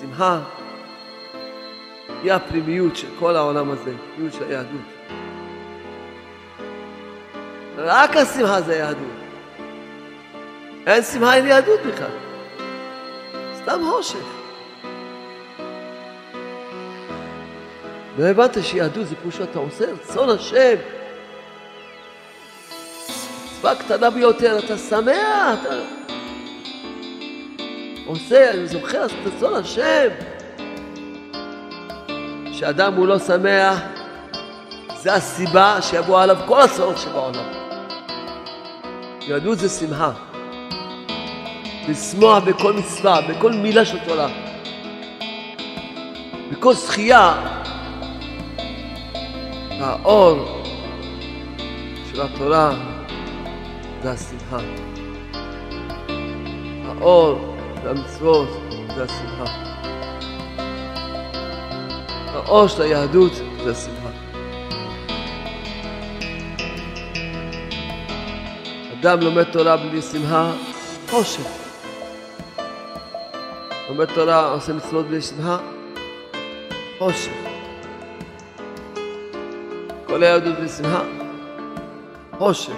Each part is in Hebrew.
השמחה היא הפנימיות של כל העולם הזה, הפנימיות של היהדות. רק השמחה זה יהדות. אין שמחה, אין יהדות בכלל. סתם הושך. לא הבנת שיהדות זה כמו שאתה עושה רצון השם. מצווה קטנה ביותר, אתה שמח, אתה עושה, אני זוכר, את רצון השם. שאדם הוא לא שמח, זה הסיבה שיבוא עליו כל הצורך שבעולם. יהדות זה שמחה. לשמוח בכל מצווה, בכל מילה של תורה. בכל זכייה, האור של התורה זה השמחה. האור והמצוות זה השמחה. האור של היהדות זה השמחה. אדם לומד תורה בלי שמחה, חושך. לומד תורה, עושה מצוות בלי שמחה, חושך. כל היהדות בלי שמחה, חושך.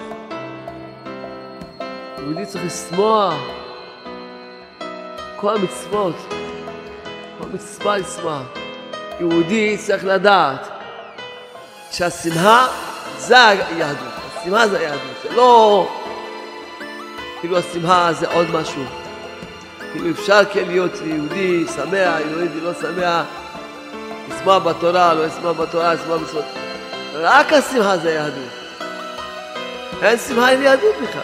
יהודי צריך לשמוח. כל המצוות, כל מצווה לשמוח. יהודי צריך לדעת שהשמחה זה היהדות, השמחה זה היהדות, זה לא כאילו השמחה זה עוד משהו. כאילו אפשר כן להיות יהודי שמח, יהודי לא שמח, לשמוח בתורה, לא לשמוח בתורה, לשמוח בצוות. רק השמחה זה יהדות. אין שמחה, אין יהדות בכלל.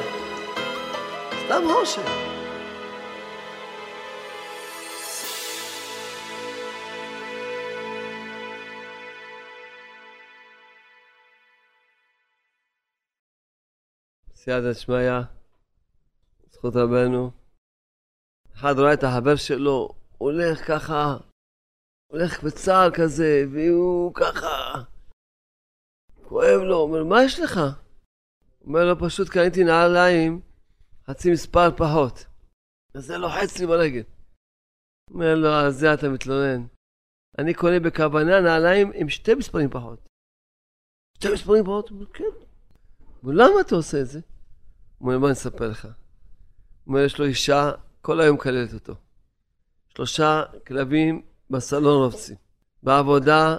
סתם הושך. סייעתא דשמיא, זכות רבנו. אחד רואה את החבר שלו, הולך ככה, הולך בצער כזה, והוא ככה, כואב לו, אומר, מה יש לך? אומר לו, פשוט קניתי נעליים, חצי מספר פחות. אז זה לוחץ לי ברגל. אומר לו, על זה אתה מתלונן. אני קונה בכוונה נעליים עם שתי מספרים פחות. שתי מספרים פחות? הוא אומר, כן. למה אתה עושה את זה? הוא אומר, בוא אני אספר לך. הוא אומר, יש לו אישה, כל היום מקללת אותו. שלושה כלבים בסלון רובצים. בעבודה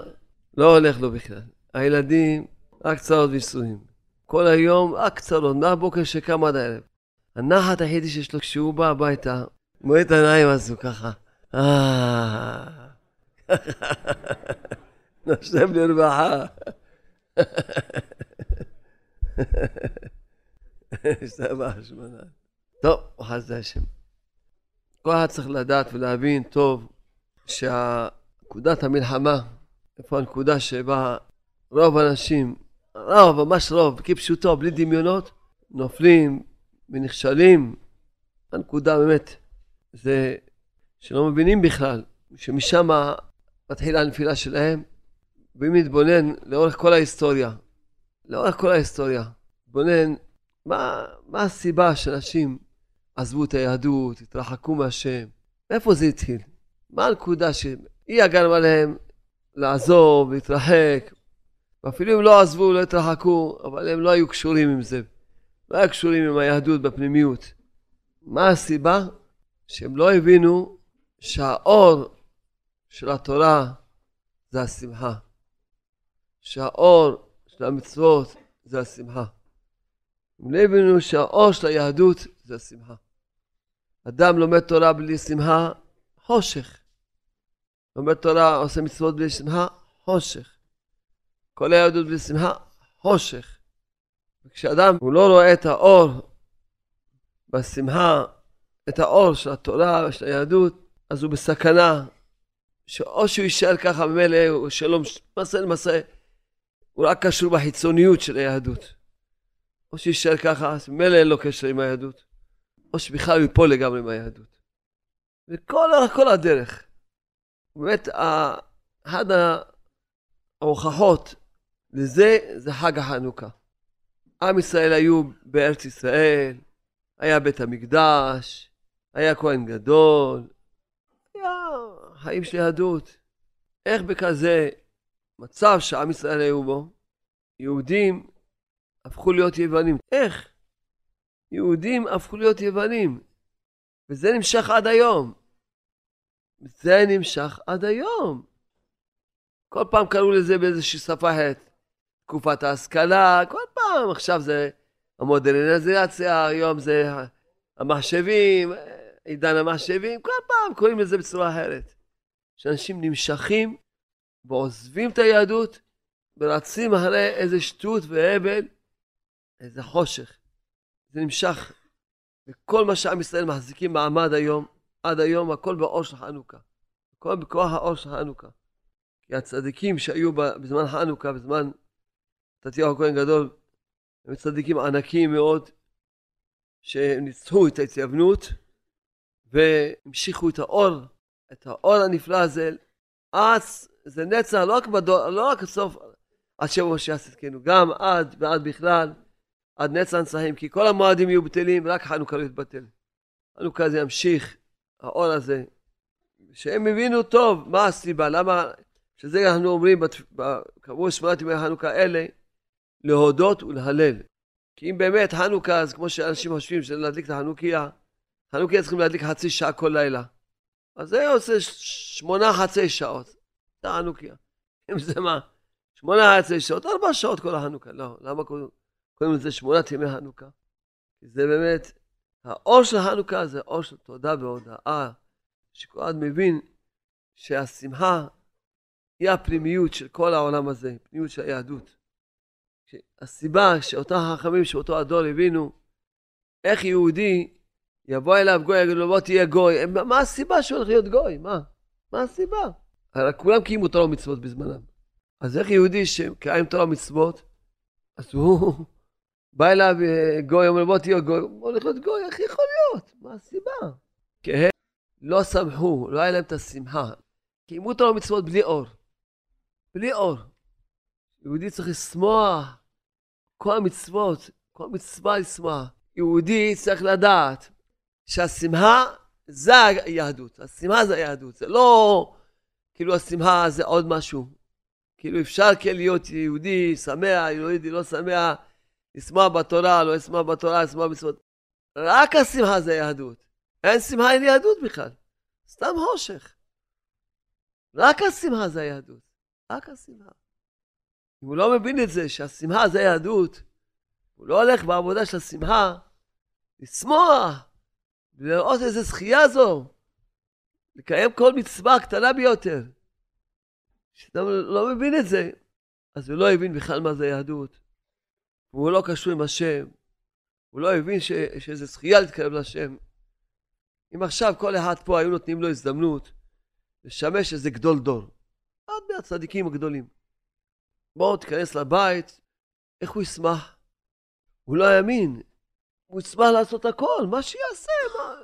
לא הולך לו בכלל. הילדים, רק צרות וייסורים. כל היום רק צרות, מהבוקר שקם עד הערב. הנחת היחידי שיש לו כשהוא בא הביתה, מועד את העיניים הזו ככה. אה... לרווחה. השתבח שמונה. טוב, חסדי השם. כל אחד צריך לדעת ולהבין טוב שנקודת המלחמה, איפה הנקודה שבה רוב האנשים, רוב, ממש רוב, כפשוטו, בלי דמיונות, נופלים ונכשלים. הנקודה באמת זה שלא מבינים בכלל, שמשם מתחילה הנפילה שלהם, ואם נתבונן לאורך כל ההיסטוריה, לאורך כל ההיסטוריה, נתבונן מה, מה הסיבה שאנשים עזבו את היהדות, התרחקו מהשם? איפה זה התחיל? מה הנקודה שהיא הגרמה להם לעזוב, להתרחק? ואפילו אם לא עזבו, לא התרחקו, אבל הם לא היו קשורים עם זה. לא היו קשורים עם היהדות בפנימיות. מה הסיבה? שהם לא הבינו שהאור של התורה זה השמחה. שהאור של המצוות זה השמחה. הם הבינו שהאור של היהדות זה השמחה. אדם לומד תורה בלי שמחה, חושך. לומד תורה, עושה מצוות בלי שמחה, חושך. כל היהדות בלי שמחה, חושך. וכשאדם הוא לא רואה את האור בשמחה, את האור של התורה ושל היהדות, אז הוא בסכנה, שאו שהוא יישאר ככה ממילא, או שלא, למעשה למעשה, הוא רק קשור בחיצוניות של היהדות. או שיישאר ככה, אז ממילא אין לו קשר עם היהדות, או שבכלל הוא ייפול לגמרי עם היהדות. וכל כל הדרך. באמת, אחת ההוכחות לזה זה חג החנוכה. עם ישראל היו בארץ ישראל, היה בית המקדש, היה כהן גדול, היה חיים של יהדות. איך בכזה מצב שעם ישראל היו בו, יהודים הפכו להיות יוונים. איך? יהודים הפכו להיות יוונים. וזה נמשך עד היום. זה נמשך עד היום. כל פעם קראו לזה באיזושהי שפה אחרת. תקופת ההשכלה, כל פעם, עכשיו זה המודרניזציה, היום זה המחשבים, עידן המחשבים, כל פעם קוראים לזה בצורה אחרת. שאנשים נמשכים ועוזבים את היהדות ורצים אחרי איזה שטות והבל, איזה חושך. זה נמשך. וכל מה שעם ישראל מחזיקים מעמד היום, עד היום, הכל באור של חנוכה. הכל בכוח האור של חנוכה. כי הצדיקים שהיו בזמן חנוכה, בזמן תתיהו הכהן גדול, הם צדיקים ענקיים מאוד, שניצחו את ההתייוונות והמשיכו את האור, את האור הנפלא הזה, אז זה נצח לא רק, בדור, לא רק סוף, עד משיח צדקנו, גם עד ועד בכלל, עד נצח הנצחים, כי כל המועדים יהיו בטלים, רק חנוכה לא יתבטל. חנוכה זה ימשיך, האור הזה, שהם הבינו טוב מה הסיבה, למה, שזה אנחנו אומרים, קבעו שמונת ימי חנוכה אלה, להודות ולהלל. כי אם באמת חנוכה, אז כמו שאנשים חושבים שלהדליק את החנוכיה, חנוכיה צריכים להדליק חצי שעה כל לילה. אז זה עושה שמונה חצי שעות. זה החנוכיה. אם זה מה? שמונה חצי שעות, ארבע שעות כל החנוכה. לא, למה קוראים לזה שמונת ימי חנוכה? זה באמת, האור של חנוכה זה אור של תודה והודאה, שכל אחד מבין שהשמחה היא הפנימיות של כל העולם הזה, פנימיות של היהדות. הסיבה שאותם חכמים שאותו הדור הבינו איך יהודי יבוא אליו גוי, יגיד לו בוא תהיה גוי, מה הסיבה שהוא הולך להיות גוי? מה? מה הסיבה? הרי כולם קיימו תורה ומצוות בזמנם. אז איך יהודי שקיים תורה ומצוות, אז הוא בא אליו אה, גוי, אומר בוא תהיה גוי, הוא הולך להיות גוי, איך יכול להיות? מה הסיבה? כי הם לא שמחו, לא היה להם את השמחה. קיימו תורה ומצוות בלי אור. בלי אור. יהודי צריך לשמוח כל המצוות, כל מצווה לשמוח. יהודי צריך לדעת שהשמחה זה היהדות, השמחה זה היהדות, זה לא כאילו השמחה זה עוד משהו. כאילו אפשר כן להיות יהודי שמח, יהודי לא שמח, לשמוח בתורה, לא לשמוח בתורה, לשמוח במצוות. רק השמחה זה יהדות. אין שמחה, אין יהדות בכלל. סתם חושך. רק השמחה זה היהדות. רק השמחה. אם הוא לא מבין את זה, שהשמחה זה יהדות, הוא לא הולך בעבודה של השמחה, לשמוח, ולראות איזה זכייה זו, לקיים כל מצווה קטנה ביותר. כשאתה לא מבין את זה, אז הוא לא הבין בכלל מה זה יהדות. והוא לא קשור עם השם. הוא לא הבין ש, שזה זכייה להתקרב לשם. אם עכשיו כל אחד פה היו נותנים לו הזדמנות לשמש איזה גדול דור, עד מהצדיקים הגדולים. בואו תיכנס לבית, איך הוא ישמח? הוא לא יאמין. הוא ישמח לעשות הכל, מה שיעשה, מה...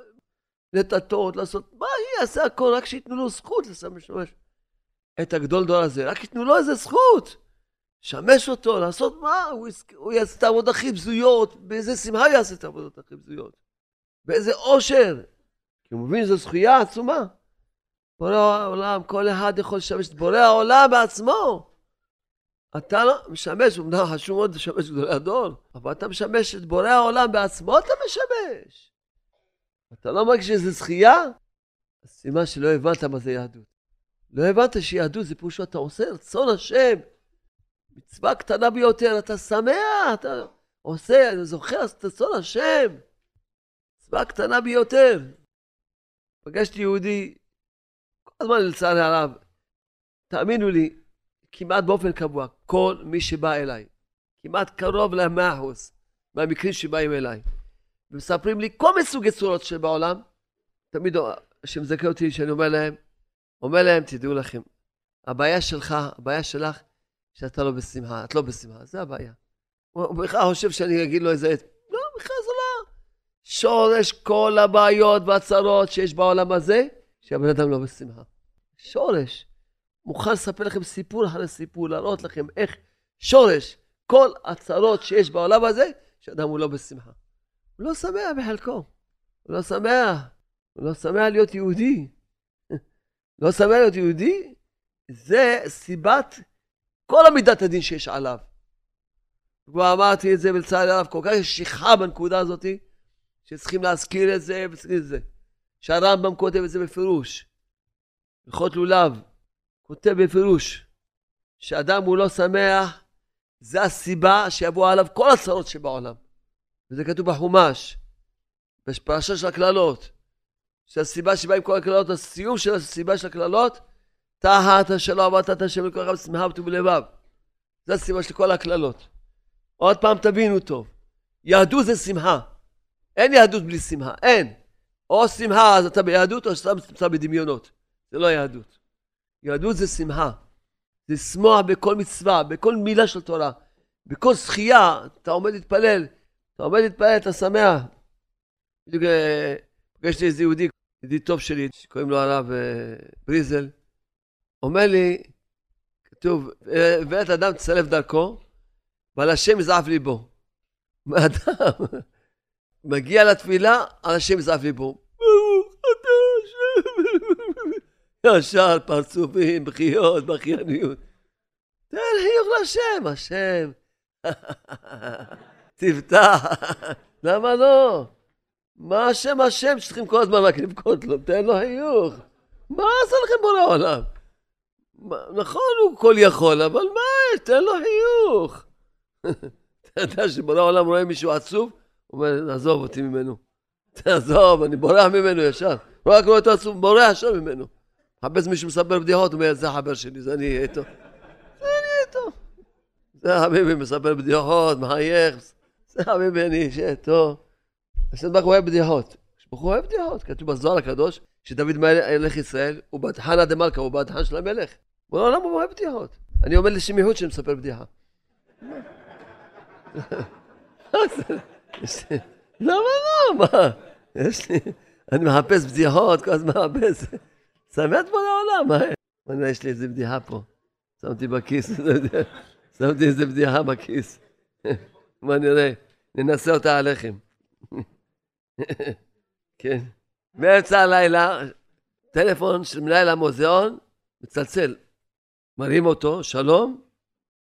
לטטות, לעשות, מה יעשה הכל, רק שייתנו לו זכות לשמש את הגדול דור הזה, רק ייתנו לו איזה זכות. לשמש אותו, לעשות מה? הוא, יס... הוא יעשה את העבודות הכי בזויות, באיזה שמחה הוא יעשה את העבודות הכי בזויות. באיזה אושר. כי הוא מבין שזו זכויה עצומה. בורא העולם, כל אחד יכול לשמש את בורא העולם בעצמו. אתה לא משמש, אמנם חשוב מאוד לשמש גדולי הדור, אבל אתה משמש את בורא העולם בעצמו אתה משמש. אתה לא מרגיש שזה זכייה? אז סימן שלא הבנת מה זה יהדות. לא הבנת שיהדות זה פירושו אתה עושה רצון השם. מצווה קטנה ביותר, אתה שמח, אתה עושה, אני זוכר את רצון השם. מצווה קטנה ביותר. פגשתי יהודי, כל הזמן לצערי הרב, תאמינו לי, כמעט באופן קבוע, כל מי שבא אליי, כמעט קרוב למאה אחוז מהמקרים שבאים אליי, ומספרים לי כל מיני סוגי צורות שבעולם, תמיד השם מזכה אותי שאני אומר להם, אומר להם, תדעו לכם, הבעיה שלך, הבעיה שלך, שאתה לא בשמחה, את לא בשמחה, זה הבעיה. הוא בכלל חושב שאני אגיד לו איזה... לא, בכלל זה לא. שורש כל הבעיות והצרות שיש בעולם הזה, שהבן אדם לא בשמחה. שורש. מוכן לספר לכם סיפור אחרי סיפור, להראות לכם איך שורש כל הצרות שיש בעולם הזה, שאדם הוא לא בשמחה. הוא לא שמח בחלקו, הוא לא שמח, הוא לא שמח להיות יהודי. לא שמח להיות יהודי, זה סיבת כל המידת הדין שיש עליו. כבר אמרתי את זה, ולצערי הרב, כל כך יש שכחה בנקודה הזאת, שצריכים להזכיר את זה וצריכים את זה. שהרמב"ם כותב את זה בפירוש. הלכות לולב, כותב בפירוש, שאדם הוא לא שמח, זה הסיבה שיבוא עליו כל הצרות שבעולם. וזה כתוב בחומש, בפרשה של הקללות, שהסיבה שבאים כל הקללות, הסיום של הסיבה של הקללות, תחת לא עבדת את השם לכל רב וטוב לבב. זה הסיבה של כל הקללות. עוד פעם תבינו טוב, יהדות זה שמחה. אין יהדות בלי שמחה, אין. או שמחה אז אתה ביהדות או שאתה נמצא בדמיונות. זה לא יהדות. יהדות זה שמחה. זה לשמוח בכל מצווה, בכל מילה של תורה. בכל זכייה, אתה עומד להתפלל, אתה עומד להתפלל, אתה שמח. בדיוק אה, פגשתי איזה יהודי, ידיד טוב שלי, שקוראים לו הרב אה, בריזל, אומר לי, כתוב, ואת אדם תסלף דרכו, ועל השם יזעף ליבו. אדם מגיע לתפילה, על השם יזעף ליבו. ברוך אתה השם. ישר פרצופים, בחיות, בכייניות. תן חיוך לשם, השם. תפתח. למה לא? מה השם השם שצריכים כל הזמן רק לבכות לו? תן לו חיוך. מה עשה לכם בורא עולם? נכון, הוא כל יכול, אבל מה, תן לו חיוך. אתה יודע שבורא העולם רואה מישהו עצוב, הוא אומר, עזוב אותי ממנו. תעזוב, אני בורח ממנו ישר. הוא רק רואה אותו עצוב, בורח ישר ממנו. מחפש מישהו מספר בדיחות, הוא אומר, זה חבר שלי, זה אני אהיה איתו. זה אני איתו. זה חביבי מספר בדיחות, מחייך. זה חביבי, אני אהיה איתו. השם אוהב בדיחות. הוא אוהב בדיחות. כתוב בזוהר הקדוש, שדוד מלך ישראל הוא בדחנא דמלכה, הוא בדחן של המלך. בורא העולם הוא אוהב בדיחות. אני אומר לשמיהות שאני מספר בדיחה. למה לא? מה? יש לי... אני מחפש בדיחות, כל הזמן מחפש. שמח פה לעולם, מה? יש לי איזה בדיחה פה. שמתי בכיס, שמתי איזה בדיחה בכיס. בוא נראה, ננסה אותה עליכם. כן. באמצע הלילה, טלפון של מנהל המוזיאון, מצלצל. מרים אותו, שלום,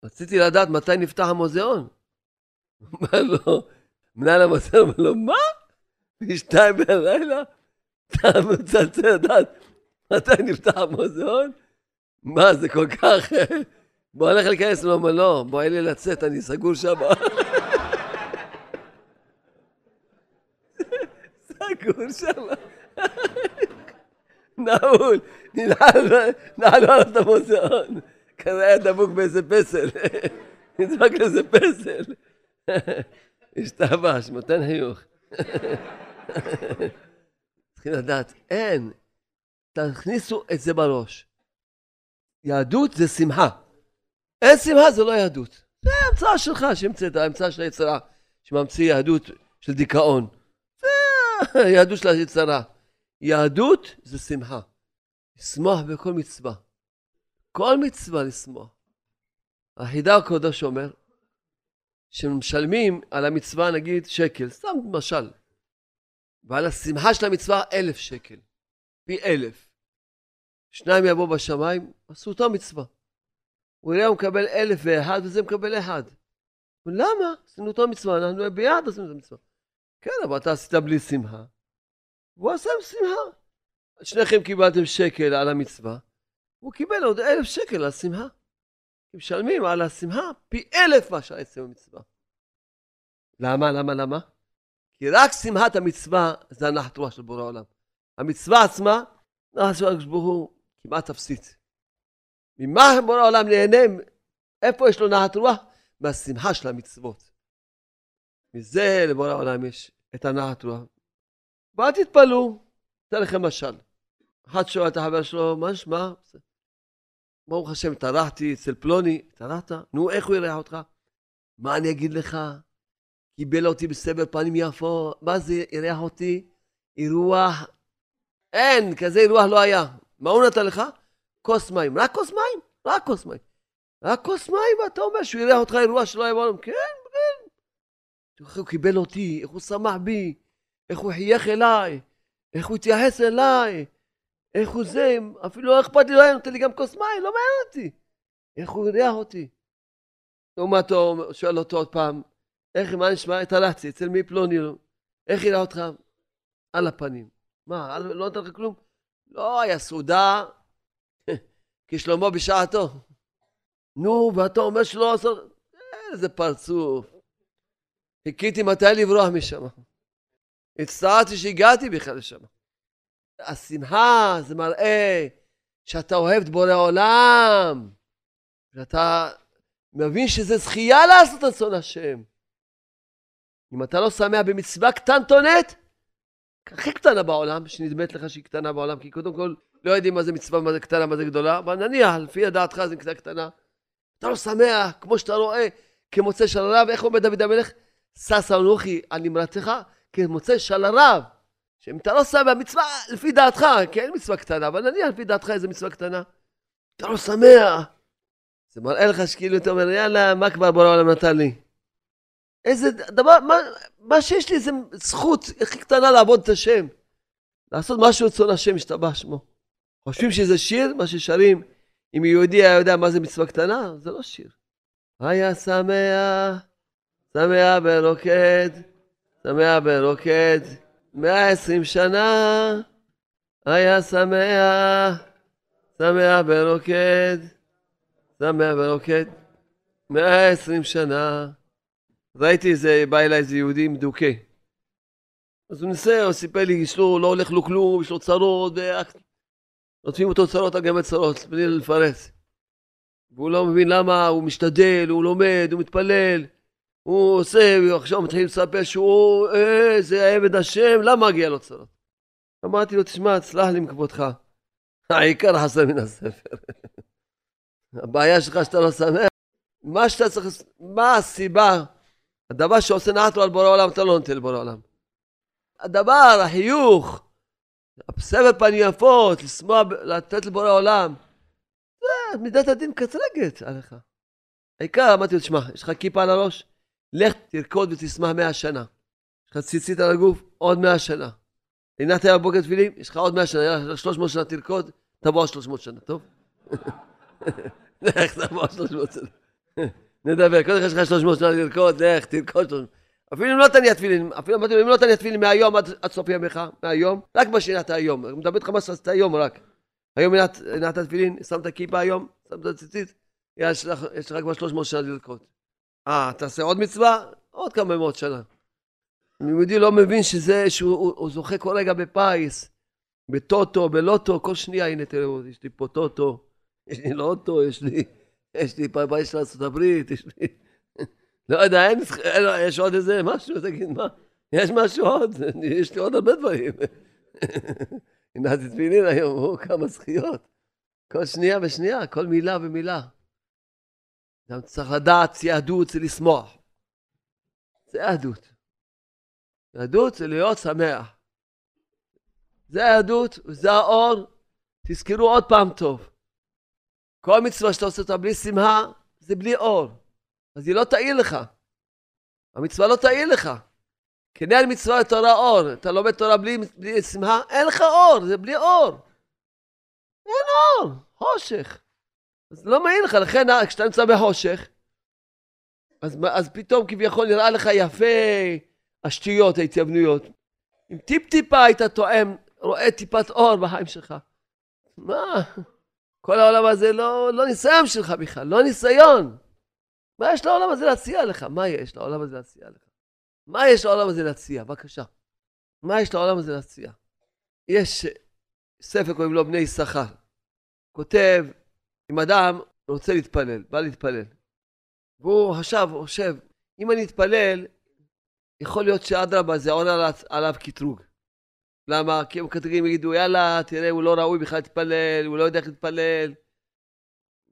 רציתי לדעת מתי נפתח המוזיאון. אומר לו, מנהל המוזיאון אומר לו, מה? בשתיים בלילה? אתה מצלצל לדעת מתי נפתח המוזיאון? מה, זה כל כך... בוא הולך להיכנס, הוא אומר, לא, בוא, אין לי לצאת, אני סגור שם. סגור שם. נעול, נעלו עליו את המוזיאון. כזה היה דבוק באיזה פסל. נדבק לאיזה פסל. השתבש, נותן חיוך. צריכים לדעת, אין. תכניסו את זה בראש. יהדות זה שמחה. אין שמחה זה לא יהדות. זה המצאה שלך שהמצאת, ההמצאה של היצרה, שממציא יהדות של דיכאון. זה יהדות של היצרה. יהדות זה שמחה. לשמוח בכל מצווה. כל מצווה לשמוח. החידה הקודש אומר, שמשלמים על המצווה נגיד שקל, סתם משל, ועל השמחה של המצווה אלף שקל, פי אלף. שניים יבואו בשמיים, עשו אותה מצווה. הוא הוא מקבל אלף ואחד וזה מקבל אחד. למה? עשינו אותו מצווה, אנחנו ביחד עשינו את המצווה. כן, אבל אתה עשית בלי שמחה, והוא עשה עם שמחה. שניכם קיבלתם שקל על המצווה, הוא קיבל עוד אלף שקל על השמחה. משלמים על השמחה פי אלף מאשר עצם המצווה. למה? למה? למה? כי רק שמחת המצווה זה הנחת רוח של בורא העולם. המצווה עצמה, נחת רוח של ברוך הוא כמעט אפסית. ממה בורא העולם נהנה? איפה יש לו נחת רוח? מהשמחה של המצוות. מזה לבורא העולם יש את הנחת רוח. ואל תתפלאו, אתן לכם משל. אחד שואל את החבר שלו, מה נשמע? ברוך השם, טרחתי אצל פלוני, טרחת? נו, איך הוא יראה אותך? מה אני אגיד לך? קיבל אותי בסבר פנים יפו, מה זה אירח אותי? אירוח? אין, כזה אירוח לא היה. מה הוא נתן לך? כוס מים. רק כוס מים? רק כוס מים. רק כוס מים, ואתה אומר שהוא אירח אותך אירוח שלא היה בעולם. כן, כן. הוא קיבל אותי, איך הוא שמח בי, איך הוא חייך אליי, איך הוא התייחס אליי. איך הוא זה, אפילו לא אכפת לי, לא היה נותן לי גם כוס מים, לא מעניין אותי. איך הוא יודע אותי? לעומתו, שואל אותו עוד פעם, איך, מה נשמע? את הלצי, אצל מי פלוני? איך יראה אותך? על הפנים. מה, לא נתן לך כלום? לא, היה סעודה כשלמה בשעתו. נו, ואתה אומר שלא עשו... איזה פרצוף. חיכיתי מתי לברוח משם. הצטערתי שהגעתי בכלל לשם. השמחה זה מראה שאתה אוהב את בורא עולם, שאתה מבין שזה זכייה לעשות רצון השם. אם אתה לא שמח במצווה קטנטונת, הכי קטנה בעולם, שנדמת לך שהיא קטנה בעולם, כי קודם כל לא יודעים מה זה מצווה, מה זה קטנה, מה זה גדולה, אבל נניח, לפי דעתך זה מצווה קטנה. אתה לא שמח, כמו שאתה רואה, כמוצא של הרב, איך אומר דוד המלך? שש אנוכי על נמרתך, כמוצא של הרב. שאם אתה לא שמח, מצווה לפי דעתך, כי אין מצווה קטנה, אבל נניח לפי דעתך איזה מצווה קטנה. אתה לא שמח. זה מראה לך שכאילו אתה אומר, יאללה, מה כבר בורא העולם נתן לי? איזה דבר, מה, מה שיש לי זה זכות הכי קטנה לעבוד את השם. לעשות משהו רצון השם, השתבח שמו. חושבים שזה שיר, מה ששרים, אם יהודי היה יודע מה זה מצווה קטנה, זה לא שיר. היה שמח, שמח ברוקד, שמח ברוקד, מאה עשרים שנה, היה שמח, שמח ברוקד, שמח ברוקד, מאה עשרים שנה. ראיתי איזה, בא אליי איזה יהודי מדוכא. אז הוא ניסה, הוא סיפר לי, יש לו, לא הולך לו כלום, יש לו צרות, ונוטפים אותו צרות על גבי צרות, בלי לפרט. והוא לא מבין למה, הוא משתדל, הוא לומד, הוא מתפלל, הוא עושה, ועכשיו מתחילים לספר שהוא איזה עבד השם, למה מגיע לו צרות? אמרתי לו, תשמע, תסלח לי מכבודך, העיקר חסר מן הספר. הבעיה שלך שאתה לא שמח, מה שאתה צריך, מה הסיבה הדבר שעושה נחת לו על בורא עולם, אתה לא נותן לבורא עולם. הדבר, החיוך, סבל פנים יפות, לשמוע, לתת לבורא עולם, זה מידת הדין קצרגת עליך. העיקר, אמרתי לו, תשמע, יש לך כיפה על הראש? לך תרקוד ותשמח מאה שנה. יש לך ציצית על הגוף? עוד מאה שנה. הנחת היום בבוקר תפילין? יש לך עוד מאה שנה, יאללה, שלוש מאות שנה תרקוד, תבוא עוד שלוש מאות שנה, טוב? לך תבוא עוד שלוש מאות שנה. נדבר, קודם כל יש לך 300 שנה לרקוד, לך, תרקוד 300. אפילו אם לא תניע תפילין, אפילו אם לא תניע תפילין מהיום עד, סוף ימיך, מהיום, רק מה שהנעת היום, אני מדבר איתך מה שעשית היום רק. היום הנעת תפילין, שמת כיפה היום, שמת ציצית, יש לך, כבר 300 שנה לרקוד. אה, תעשה עוד מצווה? עוד כמה מאות שנה. יהודי לא מבין שזה, שהוא זוכה כל רגע בפיס, בטוטו, בלוטו, כל שנייה, הנה תראו, יש לי פה טוטו, יש לי לוטו, יש לי... יש לי פעם של ארה"ב, יש לי... לא יודע, אין, אין, יש עוד איזה משהו, תגיד, מה? יש משהו עוד, יש לי עוד הרבה דברים. הנעתי תפילין היום, כמה זכיות. כל שנייה ושנייה, כל מילה ומילה. גם צריך לדעת, יהדות זה לשמוח. זה יהדות. יהדות זה להיות שמח. זה היהדות, זה האור. תזכרו עוד פעם טוב. כל מצווה שאתה עושה אותה בלי שמחה, זה בלי אור. אז היא לא תעיר לך. המצווה לא תעיר לך. כנראה מצווה לתורה אור. אתה לומד תורה בלי, בלי שמחה, אין לך אור, זה בלי אור. אין אור, חושך. אז לא מעיר לך, לכן כשאתה נמצא בחושך, אז, אז פתאום כביכול נראה לך יפה השטויות, ההתייבנויות. אם טיפ-טיפה היית תואם, רואה טיפת אור בחיים שלך. מה? כל העולם הזה לא, לא ניסיון שלך בכלל, לא ניסיון. מה יש לעולם הזה להציע לך? מה יש לעולם הזה להציע לך? מה יש לעולם הזה להציע? בבקשה. מה יש לעולם הזה להציע? יש ספר קוראים לו בני יששכר. כותב, אם אדם רוצה להתפלל, בא להתפלל, והוא חשב, חושב, אם אני אתפלל, יכול להיות שאדרבה זה עונה עליו קטרוג. למה? כי כתבים יגידו, יאללה, תראה, הוא לא ראוי בכלל להתפלל, הוא לא יודע איך להתפלל.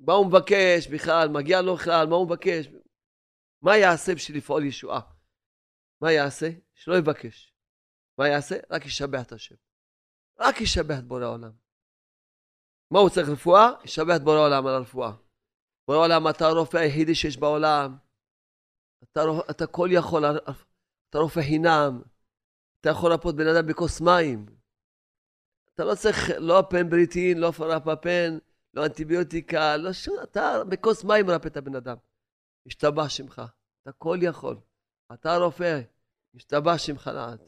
מה הוא מבקש בכלל? מגיע לו בכלל, מה הוא מבקש? מה יעשה בשביל לפעול ישועה? מה יעשה? שלא יבקש. מה יעשה? רק ישבח את השם. רק ישבח את בורא העולם. מה הוא צריך רפואה? ישבח את בורא העולם על הרפואה. בורא העולם, אתה הרופא היחידי שיש בעולם. אתה, אתה כל יכול, אתה רופא חינם. אתה יכול לרפות בן אדם בכוס מים. אתה לא צריך לא פן בריטין, לא פרפפן, לא אנטיביוטיקה, לא שום, אתה בכוס מים מרפא את הבן אדם. השתבח שמך, אתה כל יכול. אתה רופא, השתבח שמך לעד.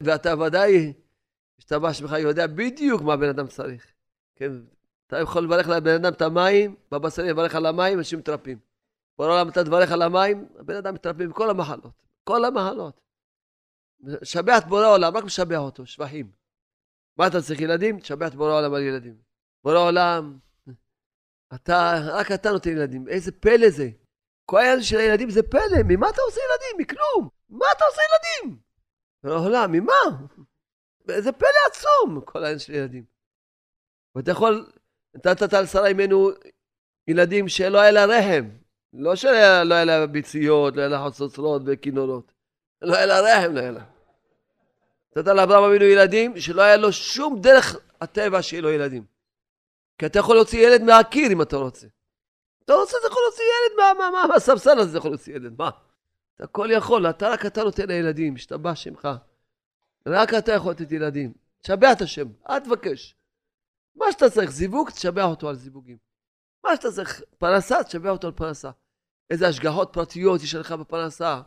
ואתה ודאי, השתבח שמך, יודע בדיוק מה בן אדם צריך. כן, אתה יכול לברך לבן אדם את המים, בבא סאלי יברך על המים, אנשים מתרפים. בורא עולם אתה תברך על המים, הבן אדם מתרפים בכל המחלות. כל המחלות. משבח את בורא עולם, רק משבח אותו, שבחים. מה אתה צריך ילדים? תשבח את בורא עולם על ילדים. בורא עולם, אתה, רק אתה נותן ילדים. איזה פלא זה. כל העניין של הילדים זה פלא. ממה אתה עושה ילדים? מכלום. מה אתה עושה ילדים? בורא עולם, ממה? זה פלא עצום, כל העניין של ילדים. ואתה יכול, נתת על שרה אימנו ילדים שלא היה לה רחם. לא שלא היה לה ביציות, לא היה לה חצוצרות וכינורות. לא היה לה רחם, לא היה לה. נתת לאברהם אבינו ילדים שלא היה לו שום דרך הטבע שיהיה לו ילדים. כי אתה יכול להוציא ילד מהקיר אם אתה רוצה. אתה רוצה, אתה יכול להוציא ילד מה, מה, מה, מהספסל הזה אתה יכול להוציא ילד, מה? אתה הכל יכול, אתה רק אתה נותן לילדים, השתבח שמך. רק אתה יכול לתת ילדים. תשבח את השם, אל תבקש. מה שאתה צריך, זיווג, תשבח אותו על זיווגים. מה שאתה צריך, פרנסה, תשבח אותו על פרנסה. איזה השגחות פרטיות יש לך בפרנסה.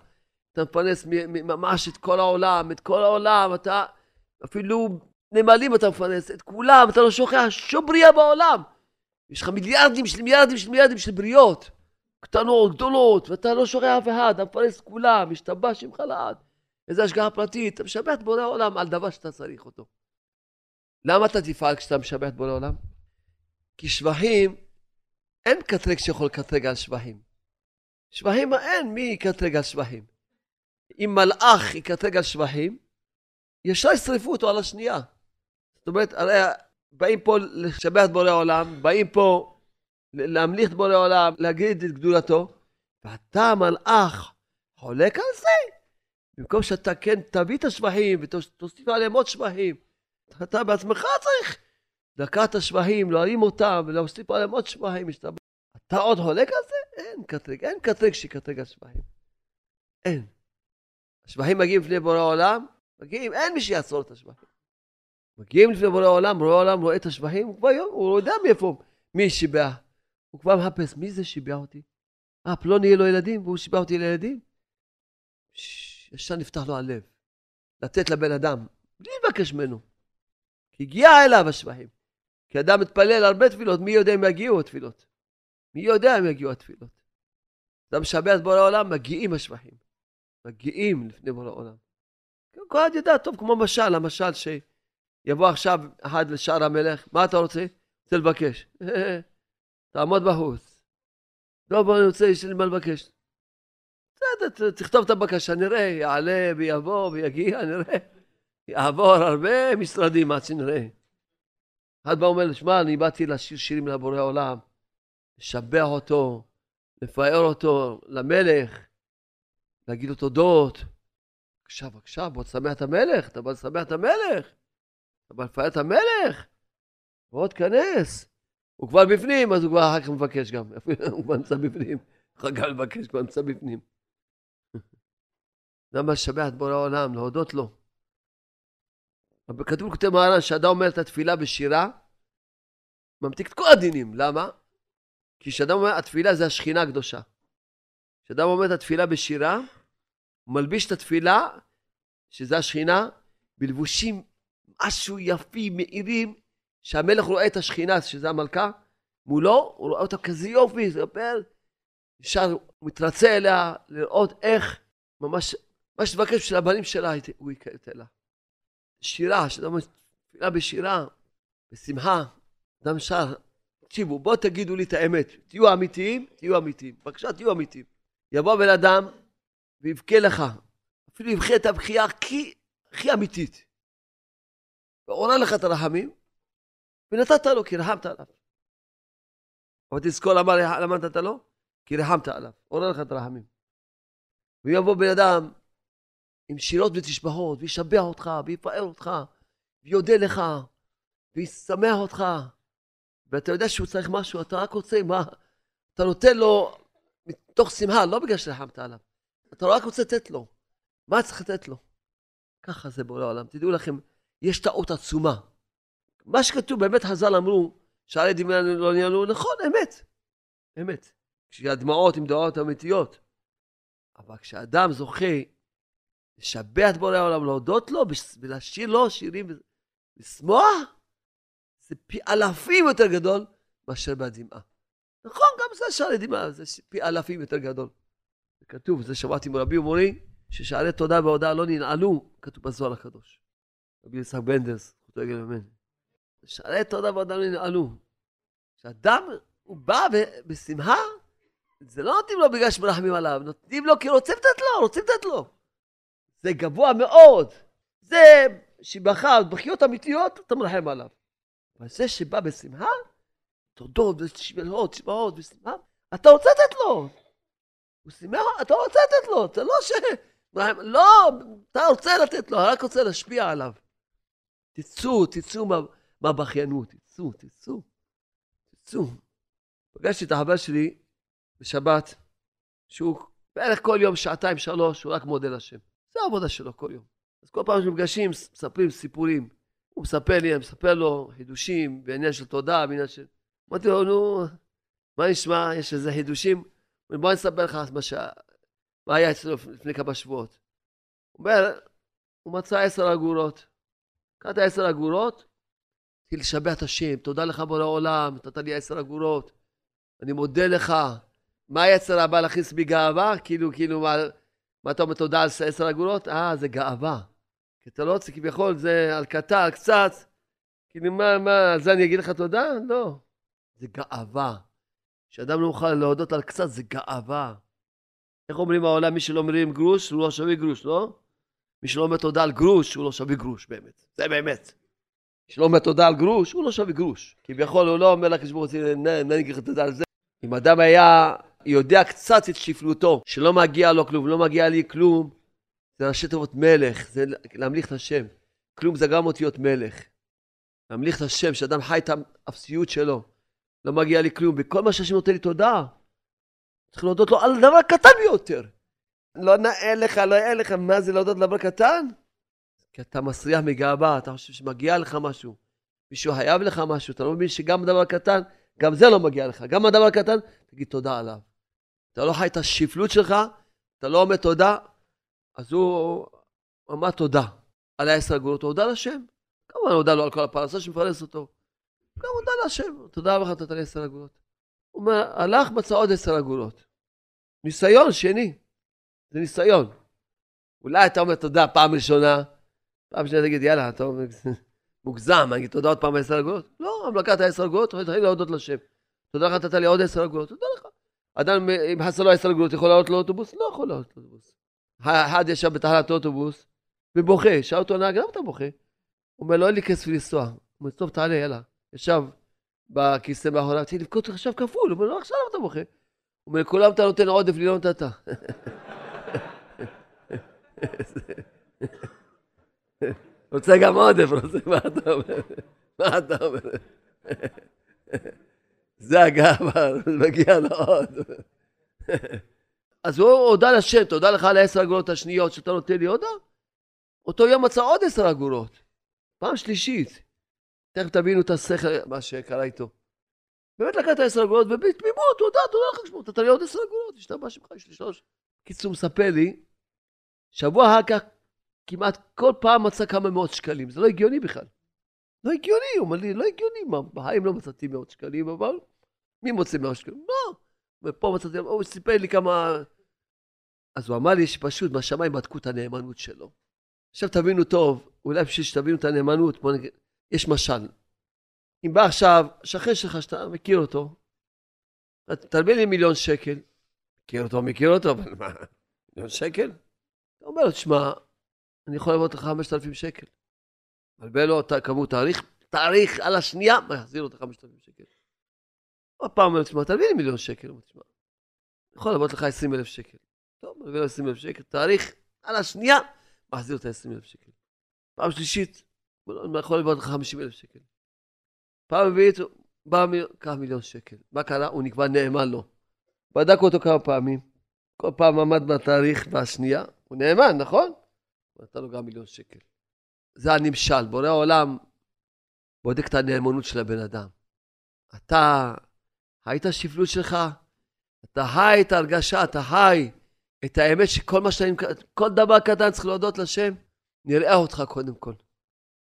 אתה מפרנס ממש את כל העולם, את כל העולם, אתה אפילו נמלים אתה מפרנס, את כולם, אתה לא שוכח שום בריאה בעולם. יש לך מיליארדים של מיליארדים של מיליארדים של בריאות, קטנות, גדולות, ואתה לא שוכח אף אחד, אתה מפרנס את כולם, משתבש שמך לעד. איזה השגחה פרטית, אתה משבח את בורא העולם על דבר שאתה צריך אותו. למה אתה תפעל כשאתה משבח את בורא העולם? כי שבחים, אין קטרג שיכול לקטרג על שבחים. שבחים אין מי יקטרג על שבחים. אם מלאך יקטרג על שבחים, ישר ישרפו אותו על השנייה. זאת אומרת, הרי באים פה לשבח את בורא העולם, באים פה להמליך את בורא העולם, להגיד את גדולתו, ואתה מלאך חולק על זה? במקום שאתה כן תביא את השבחים ותוסיף עליהם עוד שבחים, אתה בעצמך צריך את השבחים, להרים אותם ולהוסיף עליהם עוד שבחים. אתה עוד חולק על זה? אין קטרג, אין קטרג שיקטרג על שבחים. אין. השבחים מגיעים לפני בורא העולם, מגיעים, אין מי שיעצור את השבחים. מגיעים לפני בורא העולם, בורא העולם רואה את השבחים, הוא כבר הוא יודע מאיפה, מי שיבח. הוא כבר מחפש, מי זה שיבח אותי? אה, פלוני יהיה לו ילדים, והוא שיבח אותי לילדים? ישר נפתח לו הלב. לתת לבן אדם, בלי לבקש ממנו. הגיע אליו השבחים. כי אדם מתפלל הרבה תפילות, מי יודע אם יגיעו התפילות? מי יודע אם יגיעו התפילות? אדם משבח את בורא העולם, מגיעים השבחים. מגיעים לפני בורא העולם. כל אחד יודע, טוב, כמו משל, המשל שיבוא עכשיו אחד לשער המלך, מה אתה רוצה? רוצה לבקש. תעמוד בחוץ. לא, בוא, אני רוצה, יש לי מה לבקש. בסדר, תכתוב את הבקשה, נראה, יעלה ויבוא ויגיע, נראה. יעבור הרבה משרדים עד שנראה. אחד בא ואומר, שמע, אני באתי לשיר שירים לבורא עולם, לשבח אותו, לפאר אותו למלך, להגיד לו תודות. בבקשה, בבקשה, בוא תשמח את המלך, אתה בא לשמח את המלך, אתה בא לפאר את המלך, בוא תכנס. הוא כבר בפנים, אז הוא כבר אחר כך מבקש גם, הוא כבר נמצא בפנים, אחר כך לבקש, כבר נמצא בפנים. למה לשבח את בורא העולם, להודות לו. כתוב בכותב מהר"ן שאדם אומר את התפילה בשירה, ממתיק את כל הדינים. למה? כי כשאדם אומר, התפילה זה השכינה הקדושה. כשאדם אומר את התפילה בשירה, הוא מלביש את התפילה, שזה השכינה, בלבושים משהו יפים, מאירים, שהמלך רואה את השכינה, שזה המלכה, מולו, הוא רואה אותה כזה יופי, זה יופי, ישר הוא מתרצה אליה, לראות איך, ממש, מה שתבקש בשביל הבנים שלה, הוא ייתן לה. שירה, שאדם תפילה בשירה, בשמחה, אדם שר, תקשיבו, בואו תגידו לי את האמת, תהיו אמיתיים, תהיו אמיתיים, בבקשה תהיו אמיתיים. יבוא בן אדם ויבכה לך, אפילו יבכה את הבכייה הכי, הכי אמיתית. ועורר לך את הרחמים, ונתת לו כי רחמת עליו. אבל תזכור למה, למה נתת לו? כי רחמת עליו, עורר לך את הרחמים. ויבוא בן אדם עם שירות ותשבחות, וישבח אותך, ויפאר אותך, ויודה לך, וישמח אותך, ואתה יודע שהוא צריך משהו, אתה רק רוצה, מה? אתה נותן לו מתוך שמחה, לא בגלל שרחמת עליו. אתה רק רוצה לתת לו. מה צריך לתת לו? ככה זה בעולם העולם. תדעו לכם, יש טעות עצומה. מה שכתוב, באמת חז"ל אמרו, שערי דמיון לא ניהלו, נכון, אמת. אמת. כשהדמעות הן דמעות אמיתיות. אבל כשאדם זוכה לשבח את בורא העולם, להודות לו ולשיר לו שירים ולשמוח, זה פי אלפים יותר גדול מאשר בדמעה. נכון, גם זה שערי דמעה, זה פי אלפים יותר גדול. זה כתוב, זה שמעתי מרבי ומורי, ששערי תודה והודעה לא ננעלו, כתוב בזוהר הקדוש. רבי יצחק בנדס, זכותו יגן ממני. שערי תודה והודעה לא ננעלו. כשאדם, הוא בא בשמחה, זה לא נותנים לו בגלל שמרחמים עליו, נותנים לו כי רוצים לתת לו, רוצים לתת לו. זה גבוה מאוד. זה שבכה, בחיות אמיתיות, אתה מרחם עליו. אבל זה שבא בשמחה, תודות ושמחות, שמחות ושמחה, אתה רוצה לתת לו. הוא שמח, אתה רוצה לתת לו, זה לא ש... לא, אתה רוצה לתת לו, רק רוצה להשפיע עליו. תצאו, תצאו מהבכיינות, תצאו, תצאו, תצאו. פגשתי את החבר שלי בשבת, שהוא בערך כל יום, שעתיים, שלוש, הוא רק מודה לשם. זה העבודה שלו כל יום. אז כל פעם שנפגשים, מספרים סיפורים. הוא מספר לי, אני מספר לו חידושים בעניין של תודה, בעניין של... אמרתי לו, נו, מה נשמע? יש איזה חידושים? בוא אני אספר לך מה, ש... מה היה אצלו לפני כמה שבועות. הוא אומר, הוא מצא עשר אגורות. קראת עשר אגורות, התחיל לשבח את השם, תודה לך בורא העולם, נתת לי עשר אגורות, אני מודה לך. מה היצר הבא להכניס בי גאווה? כאילו, כאילו, מה, מה אתה אומר תודה על עשר אגורות? אה, זה גאווה. כי אתה לא רוצה, כביכול, זה על קטן, על קצת. כאילו, מה, מה, על זה אני אגיד לך תודה? לא. זה גאווה. כשאדם לא מוכן להודות על קצת, זה גאווה. איך אומרים בעולם, מי שלא מרים גרוש, הוא לא שווה גרוש, לא? מי שלא אומר תודה על גרוש, הוא לא שווה גרוש, באמת. זה באמת. מי שלא אומר תודה על גרוש, הוא לא שווה גרוש. כביכול, הוא לא אומר לקדוש ברוך הוא, אני אגיד לך תודה על זה. אם אדם היה יודע קצת את שפלותו, שלא מגיע לו כלום, לא מגיע לי כלום, זה ראשי תיבות מלך, זה להמליך את השם. כלום זה גם אותיות מלך. להמליך את השם, שאדם חי את האפסיות שלו. לא מגיע לי כלום, וכל מה שהשם נותן לי תודה, צריך להודות לו על דבר קטן ביותר. לא נאה לך, לא נאה לך, מה זה להודות על דבר קטן? כי אתה מסריח מגאווה, אתה חושב שמגיע לך משהו. מישהו חייב לך משהו, אתה לא מבין שגם דבר קטן, גם זה לא מגיע לך. גם הדבר הקטן, תגיד תודה עליו. אתה לא חי את השפלות שלך, אתה לא אומר תודה, אז הוא אמר תודה על העשר אגורות, הוא הודה לשם. כמובן הודה לו על כל הפרנסה שמפרנס אותו. גם הודה להשם, תודה רבה נתת לי עשר אגורות. הוא אומר, הלך מצא עוד עשר אגורות. ניסיון שני, זה ניסיון. אולי אתה אומר תודה פעם ראשונה, פעם שנייה תגיד יאללה, אתה אומר, מוגזם, אני אגיד תודה עוד פעם עשר אגורות? לא, אבל לקחת עשר אגורות, תתחיל להודות לשם. תודה לך נתת לי עוד עשר אגורות, תודה לך. אדם, אם חסר לו עשר אגורות, יכול לעלות לאוטובוס? לא יכול לעלות לאוטובוס. אחד ישב בתחנת אוטובוס ובוכה, שאל אותו נהג, למה אתה בוכה? הוא אומר, לא אין לי כסף לנסוע. הוא אומר, טוב, תעלה, יאללה. ישב בכיסא מאחוריו, רציתי לבכות עכשיו כפול. הוא אומר, לא, עכשיו אתה בוכה. הוא אומר, לכולם אתה נותן עודף, לי לא נתת. רוצה גם עודף, מה אתה אומר? מה אתה אומר? זה הגאווה, מגיע לו עוד. אז הוא הודה לשם, תודה לך על העשר אגורות השניות שאתה נותן לי הודה. אותו יום מצא עוד עשר אגורות. פעם שלישית. תכף תבינו את השכל, מה שקרה איתו. באמת לקח את העשר אגורות, ובתמימות, תודה, תודה לך שמור, נתת לי עוד עשר אגורות, השתבח שמך, יש לי שלוש. קיצור, מספר לי, שבוע אחר כך, כמעט כל פעם מצא כמה מאות שקלים. זה לא הגיוני בכלל. לא הגיוני, הוא אומר לי, לא הגיוני, מה, בחיים לא מצאתי מאות שקלים, אבל מי מוצא מאות שקלים? לא. ופה מצאתי, הוא סיפר לי כמה... אז הוא אמר לי שפשוט בשמיים בדקו את הנאמנות שלו. עכשיו תבינו טוב, אולי בשביל שתבינו את הנאמנות, בוא נגיד, יש משל. אם בא עכשיו שכן שלך שאתה מכיר אותו, תלווה לי מיליון שקל, מכיר אותו, מכיר אותו, אבל מה, מיליון שקל? אתה אומר לו, תשמע, אני יכול לבוא חמשת אלפים שקל. מלווה לו כמות תאריך, תאריך על השנייה, מחזיר לו את החמשת אלפים שקל. עוד פעם אומר, תשמע, תביא לי מיליון שקל. תשמע, יכול לבוא לך עשרים אלף שקל. טוב, מביא לו עשרים אלף שקל, תאריך על השנייה, מחזיר לו את העשרים אלף שקל. פעם שלישית, אני יכול לבוא לך חמישים אלף שקל. פעם רביעית, בא, קח מיליון שקל. מה קרה? הוא נקבע נאמן לו. בדק אותו כמה פעמים. כל פעם עמד בתאריך והשנייה, הוא נאמן, נכון? נתן לו גם מיליון שקל. זה הנמשל. בורא העולם, בודק את הנאמנות של הבן אדם. אתה היית שפלות שלך, אתה חי את ההרגשה, אתה חי את האמת שכל מה שאני, כל דבר קטן צריך להודות לשם, נראה אותך קודם כל.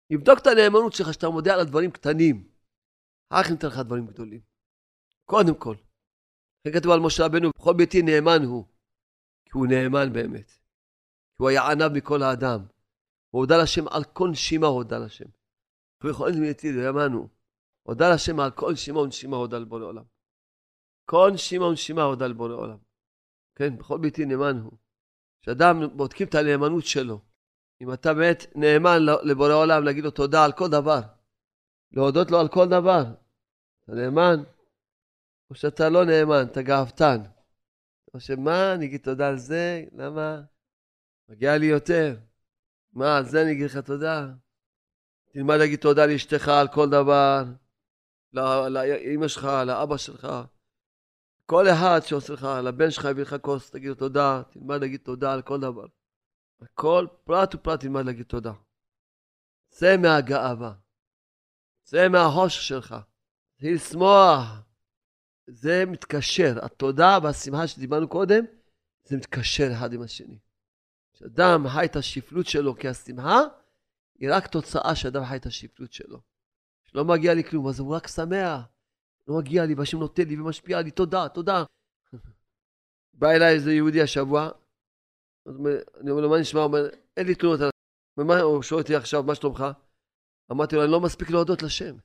נבדוק את הנאמנות שלך שאתה מודה על הדברים קטנים. אחר ניתן לך דברים גדולים. קודם כל. אחרי כתוב על משה רבנו, בכל ביתי נאמן הוא. כי הוא נאמן באמת. כי הוא היה ענב מכל האדם. הוא הודה לשם על כל נשימה הודה לשם. ובכל נאמן הוא. הודה לשם על כל נשימה ונשימה הודה לבורא עולם. כל נשימה ונשימה הודה לבורא עולם. כן, בכל ביתי נאמן הוא. כשאדם בודקים את הנאמנות שלו, אם אתה באמת נאמן לבורא עולם, להגיד לו תודה על כל דבר, להודות לו על כל דבר, אתה נאמן, או שאתה לא נאמן, אתה גאוותן. או שמה, אני אגיד תודה על זה, למה? מגיע לי יותר. מה, על זה אני אגיד לך תודה? תלמד להגיד תודה לאשתך על כל דבר, לאמא שלך, לאבא שלך. כל אחד שעושה לך, לבן שלך יביא לך כוס, תגיד לו תודה, תלמד להגיד תודה על כל דבר. כל פרט ופרט תלמד להגיד תודה. צא מהגאווה. צא מהחושך שלך. תתחיל לשמוח. זה מתקשר. התודה והשמחה שדיברנו קודם, זה מתקשר אחד עם השני. כשאדם חי את השפלות שלו, כי השמחה היא רק תוצאה שאדם חי את השפלות שלו. שלא מגיע לי כלום, אז הוא רק שמח. לא מגיע לי, והשם נותן לי ומשפיע לי, תודה, תודה. בא אליי איזה יהודי השבוע, אני אומר לו, מה נשמע? הוא אומר, אין לי תלונות על... הוא שואל אותי עכשיו, מה שלומך? אמרתי לו, אני לא מספיק להודות לשם.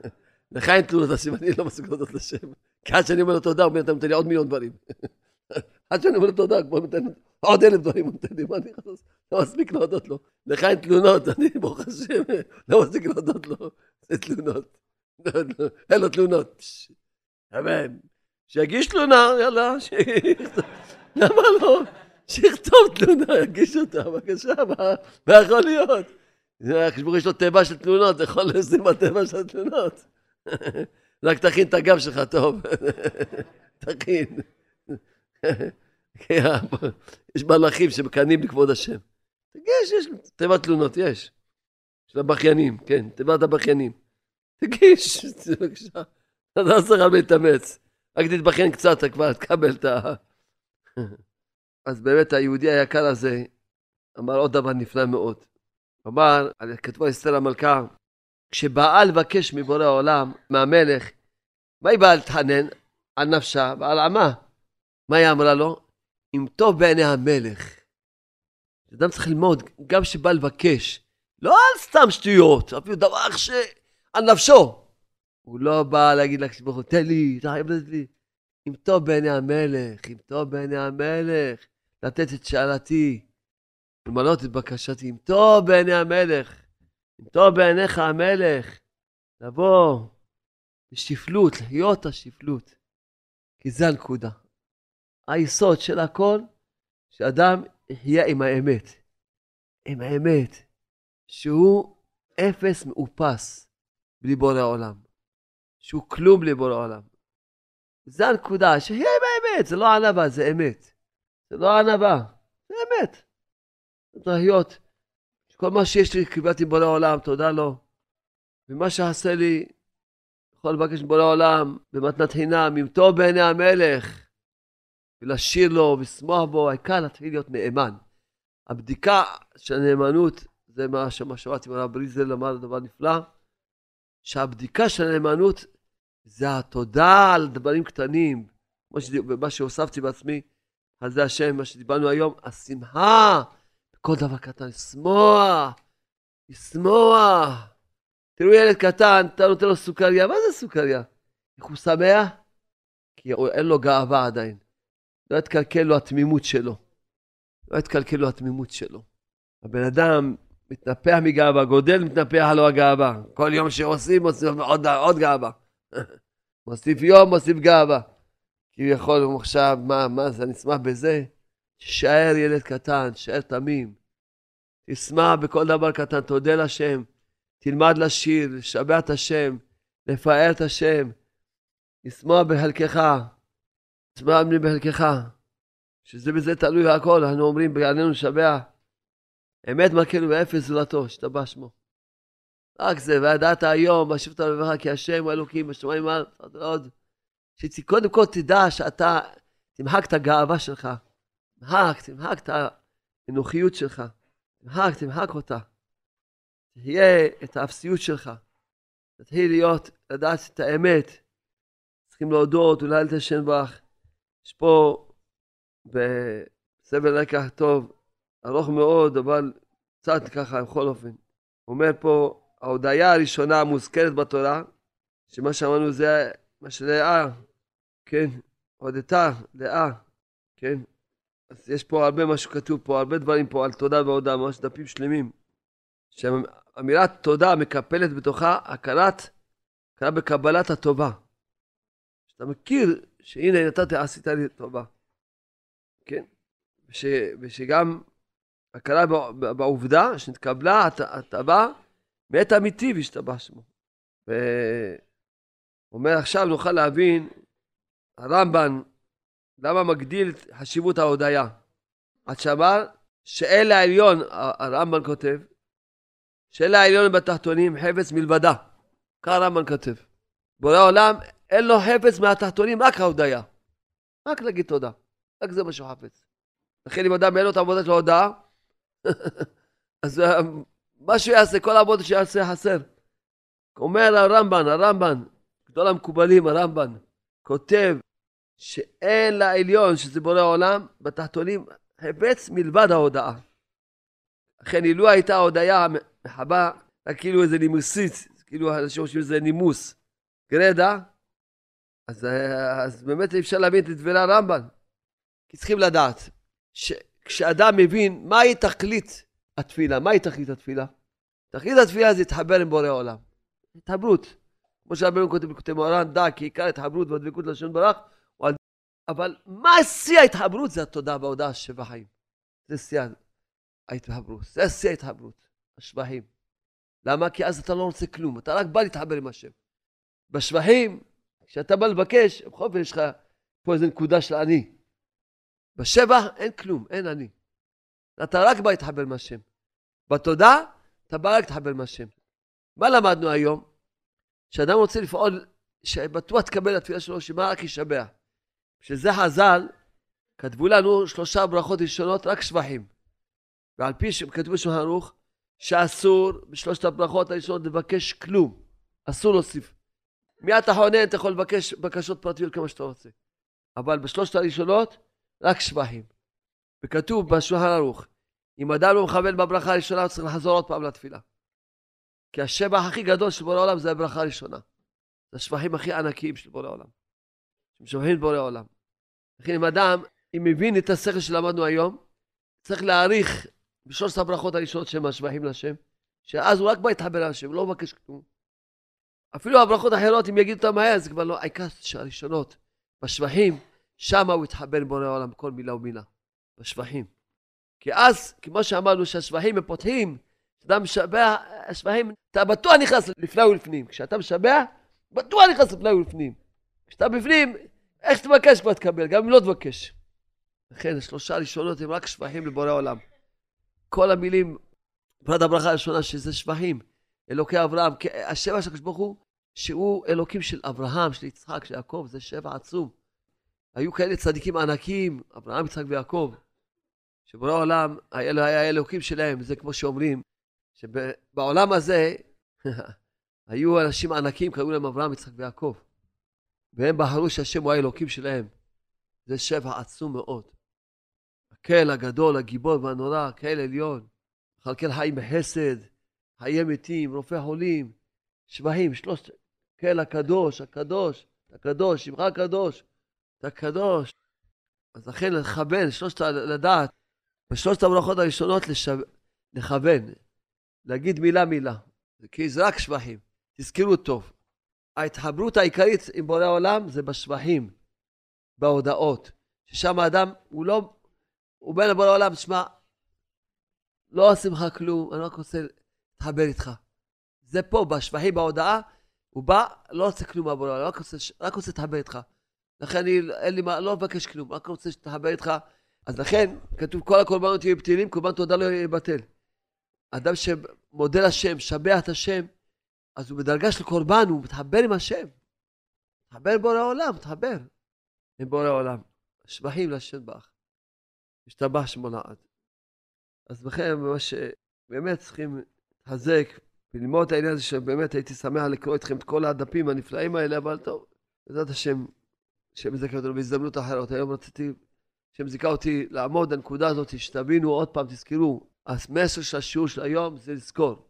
לך אין תלונות לשם, אני לא מספיק להודות לשם. כי עד שאני אומר לו תודה, הוא אומר, אתה נותן לי עוד מיליון דברים. עד שאני אומר לו תודה, הוא נותן עוד אלף דברים, הוא נותן לי, מה אני לעשות? לא מספיק להודות לו. לך אין תלונות, אני, ברוך השם, לא מספיק להודות לו. זה תלונות. אין לו תלונות. אמן. שיגיש תלונה, יאללה, למה לא? שיכתוב תלונה, יגיש אותה, בבקשה, מה יכול להיות? הקדוש יש לו תיבה של תלונות, יכול לשים בתיבה של התלונות. רק תכין את הגב שלך טוב. תכין. יש מלאכים שמקנאים לכבוד השם. תגיש, יש תיבת תלונות, יש. של הבכיינים, כן, תיבת הבכיינים. תגיש, בבקשה. אתה לא צריך להתאמץ. רק תתבכיין קצת, אתה כבר תקבל את ה... אז באמת היהודי היקר הזה אמר עוד דבר נפלא מאוד. הוא אמר, כתבו אסתר המלכה, כשבאה לבקש מבורא העולם, מהמלך, מה היא באה להתחנן? על נפשה ועל עמה. מה היא אמרה לו? אם טוב בעיני המלך. אדם צריך ללמוד, גם כשבא לבקש, לא על סתם שטויות, אפילו דבר שעל נפשו. הוא לא בא להגיד הוא, תן לי, אתה חייב לתת לי. אם טוב בעיני המלך, אם טוב בעיני המלך, לתת את שאלתי, למלות את בקשתי, אם טוב בעיני המלך, אם טוב בעיניך המלך, לבוא בשפלות, לחיות השפלות, כי זה הנקודה. היסוד של הכל, שאדם יחיה עם האמת. עם האמת, שהוא אפס מאופס בלי בורא העולם. שהוא כלום בלי בורא העולם. זה הנקודה, שיהיה עם האמת, זה לא ענווה, זה אמת. זה לא ענווה, זה אמת. להיות, כל מה שיש לי קיבלתי בורא העולם, תודה לו. ומה שעשה לי, יכול לבקש מבורא העולם במתנת חינם, אם טוב בעיני המלך, ולשיר לו ולשמוח בו, העיקר להתחיל להיות נאמן. הבדיקה של הנאמנות, זה מה ששמעתי מהרב בריזל למד דבר נפלא, שהבדיקה של הנאמנות זה התודה על דברים קטנים, מה שהוספתי בעצמי, על זה השם, מה שדיברנו היום, השמחה, בכל דבר קטן, לשמוח, לשמוח. תראו ילד קטן, אתה נותן לו סוכריה, מה זה סוכריה? איך הוא שמח? כי אין לו גאווה עדיין. לא יתקלקל לו התמימות שלו. לא יתקלקל לו התמימות שלו. הבן אדם מתנפח מגאווה, גודל, מתנפח לו הגאווה. כל יום שעושים, עושים עוד, עוד גאווה. מוסיף יום, מוסיף גאווה. כביכול הוא עכשיו, מה, מה זה, אני אשמח בזה? תישאר ילד קטן, תישאר תמים. תשמח בכל דבר קטן, תודה לשם. תלמד לשיר, לשבח את השם, לפאר את השם. לשמוח בחלקך. לשמוח בחלקך. שזה בזה תלוי הכל, אנחנו אומרים בעלינו לשבח. אמת מלכנו ואפס זולתו, השתבח שמו. רק זה, וידעת היום, ואשיבת לבך כי השם הוא אלוקים בשמיים עוד. שקודם כל תדע שאתה תמחק את הגאווה שלך. תמחק, תמחק את האנוכיות שלך. תמחק, תמחק אותה. תהיה את האפסיות שלך. תתחיל להיות, לדעת את האמת. צריכים להודות אולי את השם ברך. יש פה בסבל רקע טוב, ארוך מאוד, אבל קצת ככה בכל אופן. אומר פה, ההודיה הראשונה המוזכרת בתורה, שמה שאמרנו זה מה שלאה, כן, הודתה, לאה, כן. אז יש פה הרבה מה שכתוב פה, הרבה דברים פה על תודה והודעה, ממש דפים שלמים. שהמילה תודה מקפלת בתוכה הכרת, הכרה בקבלת הטובה. שאתה מכיר שהנה נתתי, עשית לי טובה. כן? וש, ושגם הכרה בעובדה שנתקבלה הטבה מאת אמיתי והשתבח שמו. ואומר עכשיו נוכל להבין הרמב"ן למה מגדיל את חשיבות ההודיה. עד שאמר שאל העליון, הרמב"ן כותב, שאל העליון בתחתונים חפץ מלבדה. כך הרמב"ן כותב. בורא עולם אין לו חפץ מהתחתונים, רק ההודיה. רק להגיד תודה. רק זה מה שהוא חפץ. לכן אם אדם אין לו את העבודה של ההודעה, אז אה, מה שהוא יעשה, כל העבודה שיעשה חסר. אומר הרמב"ן, הרמב"ן, גדול המקובלים, הרמב"ן, כותב שאין לעליון, שזה בורא עולם, בתחתונים חפץ מלבד ההודעה. לכן אילו הייתה ההודיה מחבה, רק כאילו איזה נימוסית, כאילו אנשים חושבים שזה נימוס, גרדה, אז, אה, אז באמת אי אפשר להבין את דברי הרמב"ן. כי צריכים לדעת, שכשאדם מבין מהי תכלית התפילה, מהי תכלית התפילה? תכלית התפילה זה להתחבר עם בורא עולם. התחברות. כמו שהרבה כותב בכותב מוהר"ן, דע כי עיקר התחברות והדבקות לשון ברח, אבל מה שיא ההתחברות? זה התודה וההודעה שבע חיים. זה שיא ההתחברות. זה שיא ההתחברות, השבחים. למה? כי אז אתה לא רוצה כלום, אתה רק בא להתחבר עם השם. בשבחים, כשאתה בא לבקש, בכל אופן יש לך פה איזה נקודה של אני. בשבח אין כלום, אין אני. אתה רק בא להתחבר עם השם. בתודה, אתה בא רק להתחבר עם השם. מה למדנו היום? שאדם רוצה לפעול, שבטוח תקבל התפילה שלו, שמה רק ישבח. שזה חז"ל, כתבו לנו שלושה ברכות ראשונות, רק שבחים. ועל פי שכתבו בשולחן ערוך, שאסור בשלושת הברכות הראשונות לבקש כלום. אסור להוסיף. מיד אתה חונן, אתה יכול לבקש בקשות פרטיות כמה שאתה רוצה. אבל בשלושת הראשונות, רק שבחים. וכתוב בשולחן ערוך, אם אדם לא מכוון בברכה הראשונה, הוא צריך לחזור עוד פעם לתפילה. כי השבח הכי גדול של בורא עולם זה הברכה הראשונה. זה השבחים הכי ענקיים של בורא עולם. שמשבחים את בורא עולם. לכן אם אדם, אם מבין את השכל שלמדנו היום, צריך להעריך בשלושת הברכות הראשונות שהם השבחים להשם, שאז הוא רק בא להתחבר להשם, לא מבקש כלום. אפילו הברכות האחרות, אם יגידו אותן מהר, זה כבר לא, העיקר שהראשונות, בשבחים, שם הוא יתחבר עם בורא העולם בכל מילה ומילה, בשבחים. כי אז, כמו שאמרנו, שהשבחים הם פותחים, כשאתה משבח, השבחים, אתה בטוח נכנס לפני ולפנים. כשאתה משבח, בטוח נכנס לפני ולפנים. כשאתה בפנים, איך תבקש כבר תקבל, גם אם לא תבקש. לכן, השלושה הראשונות הם רק שבחים לבורא עולם. כל המילים, פרט הברכה הראשונה, שזה שבחים, אלוקי אברהם, השבע של הקדוש ברוך הוא, שהוא אלוקים של אברהם, של יצחק, של יעקב, זה שבע עצום. היו כאלה צדיקים ענקים, אברהם, יצחק ויעקב, שבורא העולם היה, היה אלוקים שלהם, זה כמו שאומרים, שבעולם הזה היו אנשים ענקים, קראו להם אברהם, יצחק ויעקב. והם בחרו שהשם הוא האלוקים שלהם. זה שבע עצום מאוד. הקהל הגדול, הגיבור והנורא, הקהל עליון, מכלכל חיים בחסד, חיי מתים, רופא חולים, שבעים, שלושת, קהל הקדוש, הקדוש, הקדוש, שמך הקדוש, אתה קדוש. אז לכן לכוון, שלושת, לדעת, בשלושת הברכות הראשונות לשב... לכוון, להגיד מילה מילה, כי זה רק שבחים, תזכרו טוב. ההתחברות העיקרית עם בורא העולם זה בשבחים, בהודעות, ששם האדם הוא לא, הוא בן לבורא העולם, שמע, לא עושים לך כלום, אני רק רוצה להתחבר איתך. זה פה, בשבחים, בהודעה, הוא בא, לא רוצה כלום מהבורא רק רוצה, רק רוצה להתחבר איתך. לכן אני, אין לי מה, לא מבקש כלום, רק רוצה להתחבר איתך. אז לכן, כתוב כל הקורבנות יהיו בטלים, קורבן תודה לא יהיה בטל. אדם שמודה לשם, משבח את השם, אז הוא בדרגה של קורבן, הוא מתחבר עם השם. מתחבר עם בורא העולם, מתחבר עם בורא העולם. שבחים לשם בך. השתבח שמו לעד. אז לכן, מה שבאמת צריכים להתחזק וללמוד את העניין הזה, שבאמת הייתי שמח לקרוא איתכם את כל הדפים הנפלאים האלה, אבל טוב, בעזרת השם, השם יזכה אותנו בהזדמנות אחרת. היום רציתי, השם זיכה אותי לעמוד בנקודה הזאת, שתבינו עוד פעם, תזכרו, המסר של השיעור של היום זה לזכור.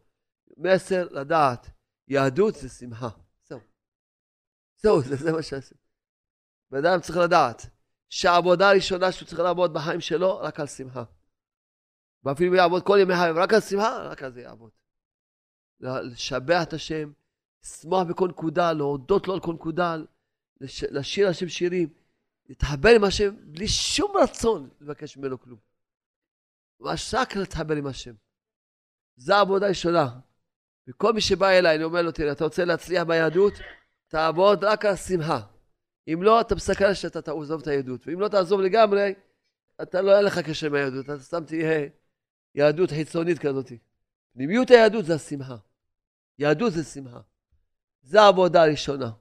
מסר לדעת, יהדות זה שמחה. זהו. זהו, זה, זה מה שעשיתי. בן אדם צריך לדעת שהעבודה הראשונה שהוא צריך לעבוד בחיים שלו, רק על שמחה. ואפילו אם יעבוד כל ימי חיים רק על שמחה, רק על זה יעבוד. לשבח את השם, לשמוח בכל נקודה, להודות לו על כל נקודה, לשיר השם שירים, להתחבר עם השם בלי שום רצון לבקש ממנו כלום. ממש רק להתחבר עם השם. זו העבודה הראשונה. וכל מי שבא אליי, אני אומר לו, תראה, אתה רוצה להצליח ביהדות? תעבוד רק על שמחה. אם לא, אתה מסכן שאתה תעזוב את היהדות. ואם לא תעזוב לגמרי, אתה לא יהיה לך קשר עם היהדות, אתה סתם תהיה יהדות חיצונית כזאת. פנימיות היהדות זה השמחה. יהדות זה שמחה. זו העבודה הראשונה.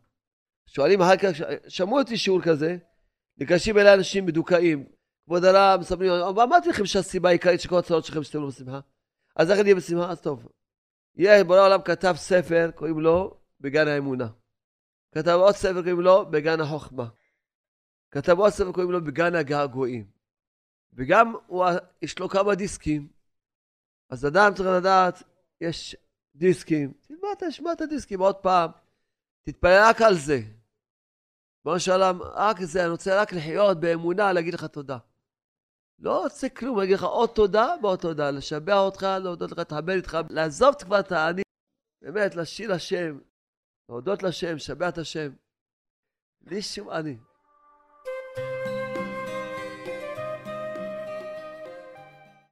שואלים אחר כך, שמעו אותי שיעור כזה, ניגשים אליי אנשים מדוכאים. כבוד הרב, מספרים, אמרתי לכם שהסיבה העיקרית של כל הצרות שלכם שאתם לא בשמחה. אז איך אני בשמחה? אז טוב. יהיה, בורא העולם כתב ספר, קוראים לו בגן האמונה. כתב עוד ספר, קוראים לו בגן החוכמה. כתב עוד ספר, קוראים לו בגן הגעגועים. וגם הוא, יש לו כמה דיסקים. אז אדם צריך לדעת, יש דיסקים, תלמד, תשמע את הדיסקים עוד פעם, תתפלל רק על זה. בוא שלום, רק זה, אני רוצה רק לחיות באמונה, להגיד לך תודה. לא רוצה כלום, אגיד לך עוד תודה ועוד תודה, לשבח אותך, להודות לך, להתחבר איתך, לעזוב כבר את האני, באמת, לשיר השם, להודות לשם, לשבח את השם, בלי שום אני.